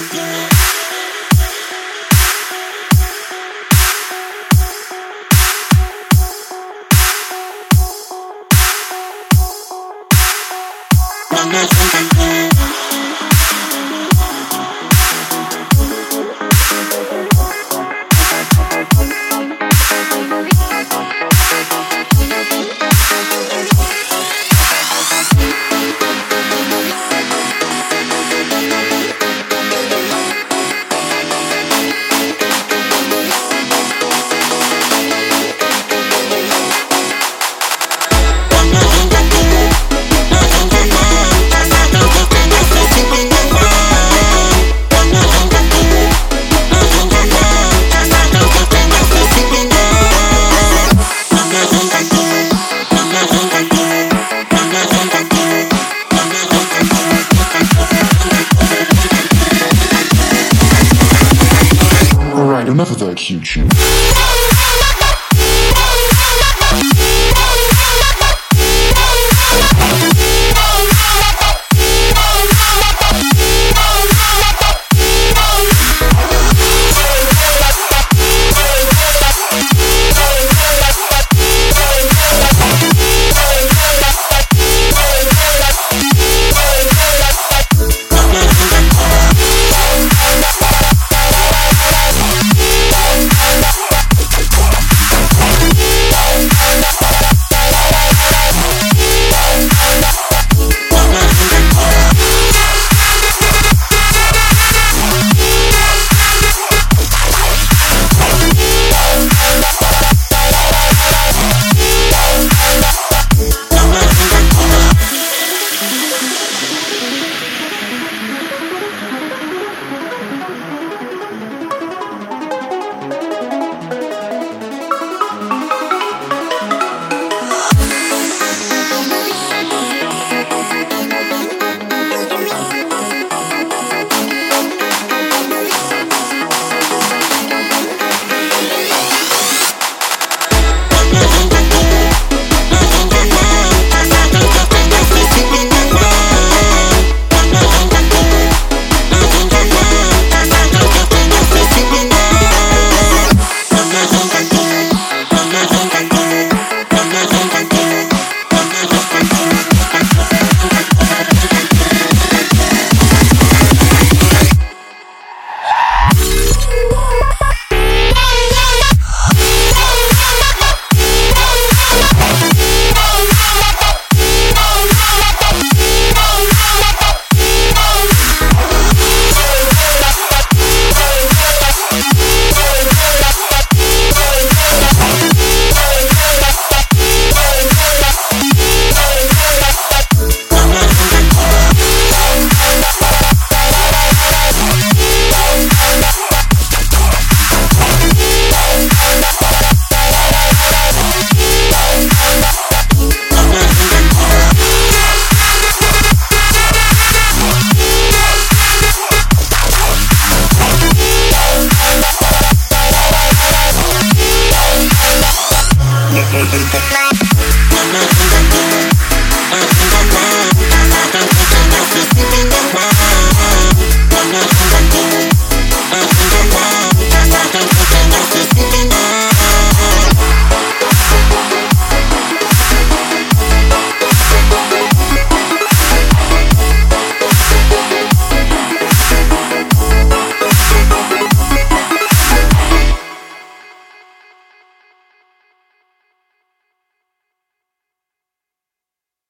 Alright, enough of that cute shit. Gracias.